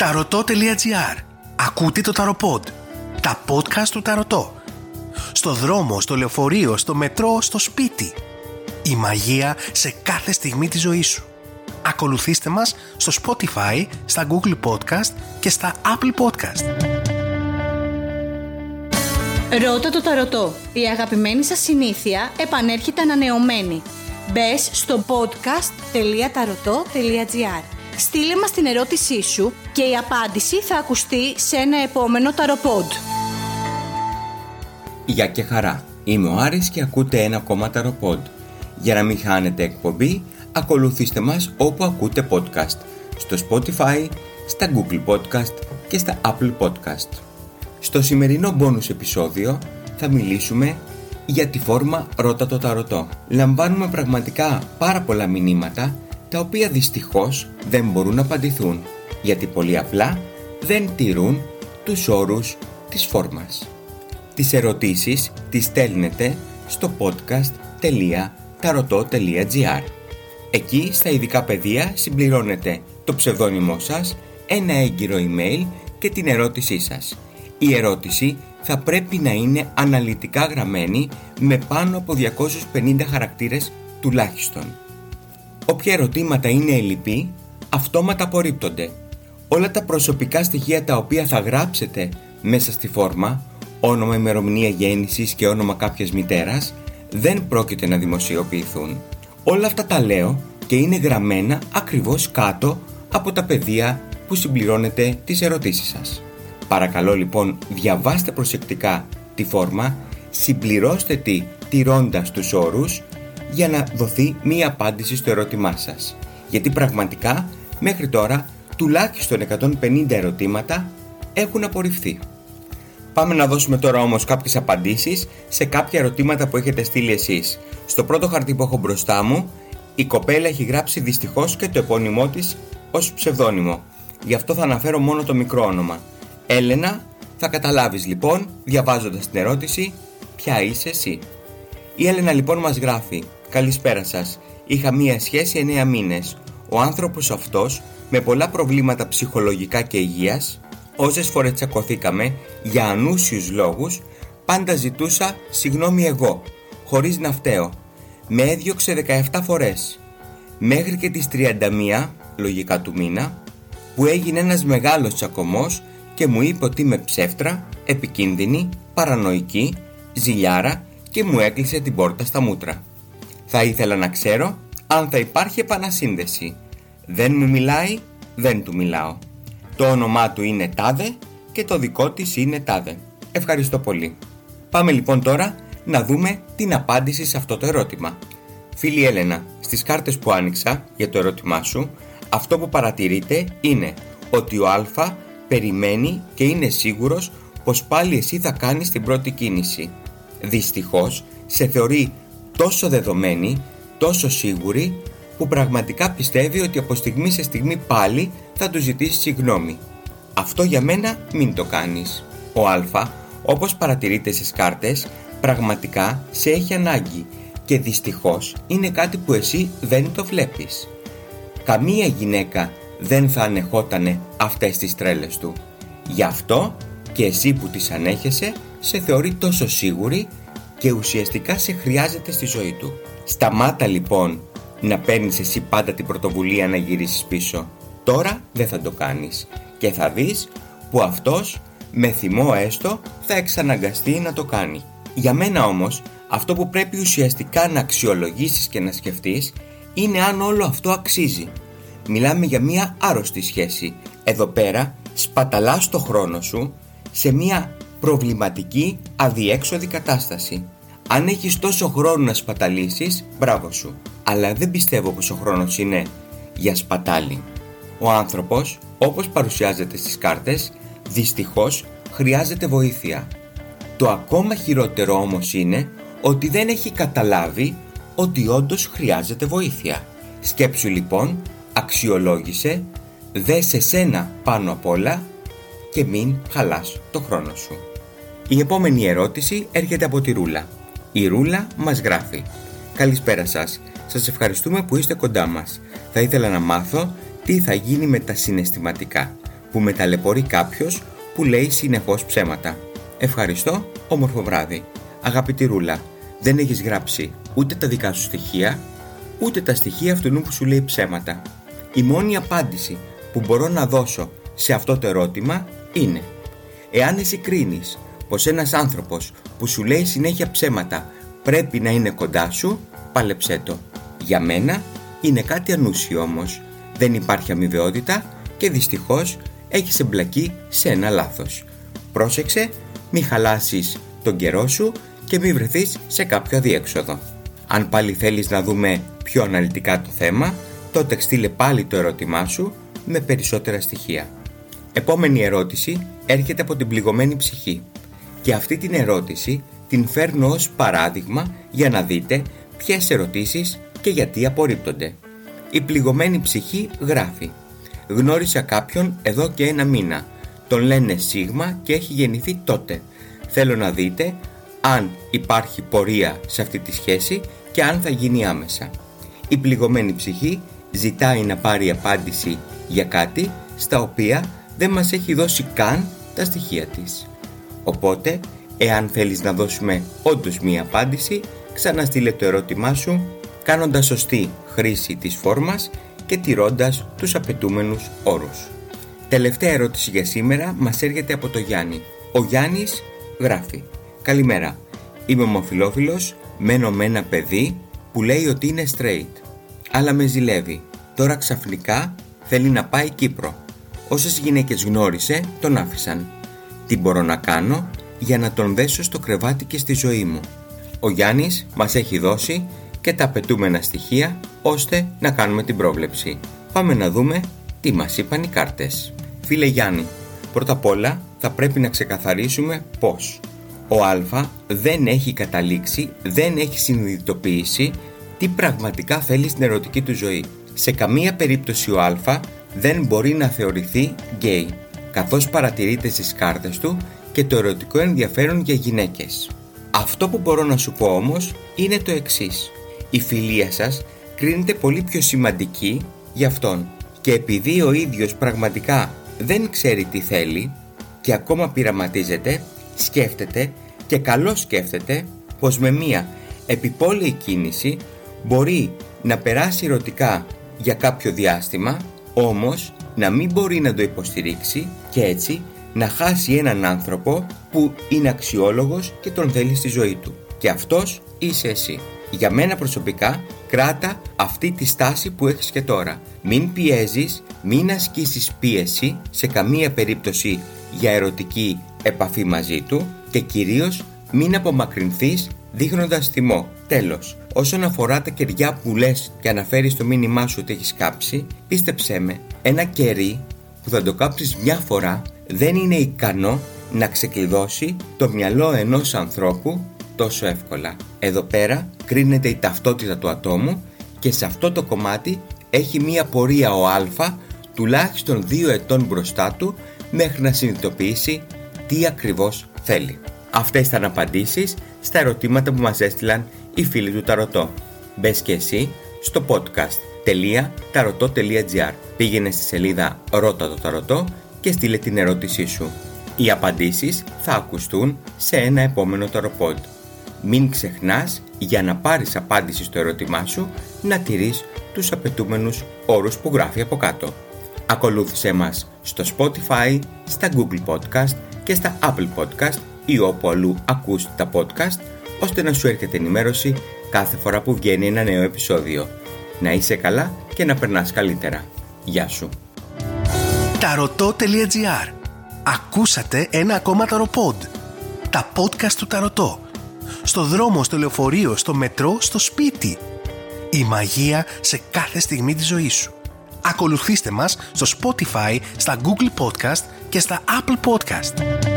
Ταρωτό.gr Ακούτε το Ταροποντ. Τα podcast του Ταρωτό. Στο δρόμο, στο λεωφορείο, στο μετρό, στο σπίτι. Η μαγεία σε κάθε στιγμή της ζωής σου. Ακολουθήστε μας στο Spotify, στα Google Podcast και στα Apple Podcast. Ρώτα το ταρωτό. Η αγαπημένη σας συνήθεια επανέρχεται ανανεωμένη. Μπες στο podcast.taroto.gr Στείλε μας την ερώτησή σου και η απάντηση θα ακουστεί σε ένα επόμενο ταροπόντ. Γεια και χαρά. Είμαι ο Άρης και ακούτε ένα ακόμα ταροπόντ. Για να μην χάνετε εκπομπή, ακολουθήστε μας όπου ακούτε podcast. Στο Spotify, στα Google Podcast και στα Apple Podcast. Στο σημερινό bonus επεισόδιο θα μιλήσουμε για τη φόρμα Ρώτα το Ταρωτό. Λαμβάνουμε πραγματικά πάρα πολλά μηνύματα τα οποία δυστυχώς δεν μπορούν να απαντηθούν γιατί πολύ απλά δεν τηρούν τους όρους της φόρμας. Τις ερωτήσεις τις στέλνετε στο podcast.tarotot.gr Εκεί στα ειδικά πεδία συμπληρώνετε το ψευδόνυμό σας, ένα έγκυρο email και την ερώτησή σας. Η ερώτηση θα πρέπει να είναι αναλυτικά γραμμένη με πάνω από 250 χαρακτήρες τουλάχιστον. Όποια ερωτήματα είναι ελλειπή, αυτόματα απορρίπτονται. Όλα τα προσωπικά στοιχεία τα οποία θα γράψετε μέσα στη φόρμα, όνομα ημερομηνία γέννησης και όνομα κάποιας μητέρας, δεν πρόκειται να δημοσιοποιηθούν. Όλα αυτά τα λέω και είναι γραμμένα ακριβώς κάτω από τα πεδία που συμπληρώνετε τις ερωτήσεις σας. Παρακαλώ λοιπόν διαβάστε προσεκτικά τη φόρμα, συμπληρώστε τη τηρώντας τους όρους για να δοθεί μία απάντηση στο ερώτημά σας. Γιατί πραγματικά μέχρι τώρα τουλάχιστον 150 ερωτήματα έχουν απορριφθεί. Πάμε να δώσουμε τώρα όμως κάποιες απαντήσεις σε κάποια ερωτήματα που έχετε στείλει εσείς. Στο πρώτο χαρτί που έχω μπροστά μου, η κοπέλα έχει γράψει δυστυχώς και το επώνυμό της ως ψευδόνυμο. Γι' αυτό θα αναφέρω μόνο το μικρό όνομα. Έλενα, θα καταλάβεις λοιπόν, διαβάζοντας την ερώτηση, ποια είσαι εσύ. Η Έλενα λοιπόν μας γράφει «Καλησπέρα σας, είχα μία σχέση 9 μήνες. Ο άνθρωπος αυτός, με πολλά προβλήματα ψυχολογικά και υγείας, όσες φορές τσακωθήκαμε, για ανούσιους λόγους, πάντα ζητούσα συγγνώμη εγώ, χωρίς να φταίω. Με έδιωξε 17 φορές. Μέχρι και τις 31, λογικά του μήνα, που έγινε ένας μεγάλος τσακωμός και μου είπε ότι είμαι ψεύτρα, επικίνδυνη, παρανοϊκή, ζηλιάρα και μου έκλεισε την πόρτα στα μούτρα. Θα ήθελα να ξέρω αν θα υπάρχει επανασύνδεση. Δεν μου μιλάει, δεν του μιλάω. Το όνομά του είναι Τάδε και το δικό της είναι Τάδε. Ευχαριστώ πολύ. Πάμε λοιπόν τώρα να δούμε την απάντηση σε αυτό το ερώτημα. Φίλη Έλενα, στις κάρτες που άνοιξα για το ερώτημά σου, αυτό που παρατηρείτε είναι ότι ο Α περιμένει και είναι σίγουρος πως πάλι εσύ θα κάνεις την πρώτη κίνηση. Δυστυχώς, σε θεωρεί τόσο δεδομένη, τόσο σίγουρη, που πραγματικά πιστεύει ότι από στιγμή σε στιγμή πάλι θα του ζητήσει συγγνώμη. Αυτό για μένα μην το κάνεις. Ο Α, όπως παρατηρείτε στις κάρτες, πραγματικά σε έχει ανάγκη και δυστυχώς είναι κάτι που εσύ δεν το βλέπεις. Καμία γυναίκα δεν θα ανεχότανε αυτές τις τρέλες του. Γι' αυτό και εσύ που τις ανέχεσαι σε θεωρεί τόσο σίγουρη και ουσιαστικά σε χρειάζεται στη ζωή του. Σταμάτα λοιπόν να παίρνεις εσύ πάντα την πρωτοβουλία να γυρίσεις πίσω. Τώρα δεν θα το κάνεις και θα δεις που αυτός με θυμό έστω θα εξαναγκαστεί να το κάνει. Για μένα όμως αυτό που πρέπει ουσιαστικά να αξιολογήσεις και να σκεφτείς είναι αν όλο αυτό αξίζει. Μιλάμε για μια άρρωστη σχέση. Εδώ πέρα σπαταλάς το χρόνο σου σε μια προβληματική αδιέξοδη κατάσταση. Αν έχεις τόσο χρόνο να σπαταλήσεις, μπράβο σου. Αλλά δεν πιστεύω πως ο χρόνος είναι για σπατάλη. Ο άνθρωπος, όπως παρουσιάζεται στις κάρτες, δυστυχώς χρειάζεται βοήθεια. Το ακόμα χειρότερο όμως είναι ότι δεν έχει καταλάβει ότι όντως χρειάζεται βοήθεια. Σκέψου λοιπόν αξιολόγησε, σε σένα πάνω απ' όλα και μην χαλάς το χρόνο σου. Η επόμενη ερώτηση έρχεται από τη Ρούλα. Η Ρούλα μας γράφει «Καλησπέρα σας, σας ευχαριστούμε που είστε κοντά μας. Θα ήθελα να μάθω τι θα γίνει με τα συναισθηματικά. που με ταλαιπωρεί κάποιος που λέει συνεχώς ψέματα. Ευχαριστώ, όμορφο βράδυ. Αγαπητή Ρούλα, δεν έχεις γράψει ούτε τα δικά σου στοιχεία, ούτε τα στοιχεία αυτού που σου λέει ψέματα. Η μόνη απάντηση που μπορώ να δώσω σε αυτό το ερώτημα είναι Εάν εσύ κρίνεις πως ένας άνθρωπος που σου λέει συνέχεια ψέματα πρέπει να είναι κοντά σου, πάλεψέ το. Για μένα είναι κάτι ανούσιο όμως. Δεν υπάρχει αμοιβαιότητα και δυστυχώς έχεις εμπλακεί σε ένα λάθος. Πρόσεξε, μη χαλάσεις τον καιρό σου και μη βρεθείς σε κάποιο αδιέξοδο. Αν πάλι θέλεις να δούμε πιο αναλυτικά το θέμα, τότε στείλε πάλι το ερώτημά σου με περισσότερα στοιχεία. Επόμενη ερώτηση έρχεται από την πληγωμένη ψυχή και αυτή την ερώτηση την φέρνω ως παράδειγμα για να δείτε ποιες ερωτήσεις και γιατί απορρίπτονται. Η πληγωμένη ψυχή γράφει «Γνώρισα κάποιον εδώ και ένα μήνα. Τον λένε Σίγμα και έχει γεννηθεί τότε. Θέλω να δείτε αν υπάρχει πορεία σε αυτή τη σχέση και αν θα γίνει άμεσα. Η πληγωμένη ψυχή ζητάει να πάρει απάντηση για κάτι στα οποία δεν μας έχει δώσει καν τα στοιχεία της. Οπότε, εάν θέλεις να δώσουμε όντως μία απάντηση, ξαναστείλε το ερώτημά σου κάνοντας σωστή χρήση της φόρμας και τηρώντας τους απαιτούμενους όρους. Τελευταία ερώτηση για σήμερα μας έρχεται από το Γιάννη. Ο Γιάννης γράφει «Καλημέρα, είμαι ομοφιλόφιλος, μένω με ένα παιδί που λέει ότι είναι straight, αλλά με ζηλεύει. Τώρα ξαφνικά θέλει να πάει Κύπρο. Όσες γυναίκες γνώρισε τον άφησαν. Τι μπορώ να κάνω για να τον δέσω στο κρεβάτι και στη ζωή μου; Ο Γιάννης μας έχει δώσει και τα απαιτούμενα στοιχεία ώστε να κάνουμε την πρόβλεψη. Πάμε να δούμε τι μας είπαν οι κάρτες. Φίλε Γιάννη, πρώτα απ' όλα θα πρέπει να ξεκαθαρίσουμε πως ο Α δεν έχει καταλήξει, δεν έχει συνειδητοποιήσει τι πραγματικά θέλει στην ερωτική του ζωή. Σε καμία περίπτωση ο Α δεν μπορεί να θεωρηθεί γκέι, καθώς παρατηρείται στις κάρτες του και το ερωτικό ενδιαφέρον για γυναίκες. Αυτό που μπορώ να σου πω όμως είναι το εξής. Η φιλία σας κρίνεται πολύ πιο σημαντική για αυτόν και επειδή ο ίδιος πραγματικά δεν ξέρει τι θέλει και ακόμα πειραματίζεται, σκέφτεται και καλό σκέφτεται πως με μία επιπόλαιη κίνηση μπορεί να περάσει ερωτικά για κάποιο διάστημα όμως να μην μπορεί να το υποστηρίξει και έτσι να χάσει έναν άνθρωπο που είναι αξιόλογος και τον θέλει στη ζωή του. Και αυτός είσαι εσύ. Για μένα προσωπικά κράτα αυτή τη στάση που έχεις και τώρα. Μην πιέζεις, μην ασκήσεις πίεση σε καμία περίπτωση για ερωτική επαφή μαζί του και κυρίως μην απομακρυνθείς δείχνοντας θυμό. Τέλος, όσον αφορά τα κεριά που λες και αναφέρεις το μήνυμά σου ότι έχεις κάψει, πίστεψέ με, ένα κερί που θα το κάψεις μια φορά δεν είναι ικανό να ξεκλειδώσει το μυαλό ενός ανθρώπου τόσο εύκολα. Εδώ πέρα κρίνεται η ταυτότητα του ατόμου και σε αυτό το κομμάτι έχει μία πορεία ο Α τουλάχιστον δύο ετών μπροστά του μέχρι να συνειδητοποιήσει τι ακριβώς θέλει. Αυτές ήταν απαντήσεις στα ερωτήματα που μας έστειλαν οι φίλοι του Ταρωτό. Μπες και εσύ στο podcast.tarotot.gr Πήγαινε στη σελίδα Ρώτα το Ταρωτό και στείλε την ερώτησή σου. Οι απαντήσεις θα ακουστούν σε ένα επόμενο ταροπόντ. Μην ξεχνάς για να πάρεις απάντηση στο ερώτημά σου να τηρείς τους απαιτούμενους όρους που γράφει από κάτω. Ακολούθησέ μας στο Spotify, στα Google Podcast και στα Apple Podcast ή όπου αλλού ακούς τα podcast ώστε να σου έρχεται ενημέρωση κάθε φορά που βγαίνει ένα νέο επεισόδιο. Να είσαι καλά και να περνάς καλύτερα. Γεια σου. Ταρωτό.gr Ακούσατε ένα ακόμα ταροπόντ. Τα podcast του Ταρωτό. Στο δρόμο, στο λεωφορείο, στο μετρό, στο σπίτι. Η μαγεία σε κάθε στιγμή της ζωής σου. Ακολουθήστε μας στο Spotify, στα Google Podcast και στα Apple Podcast.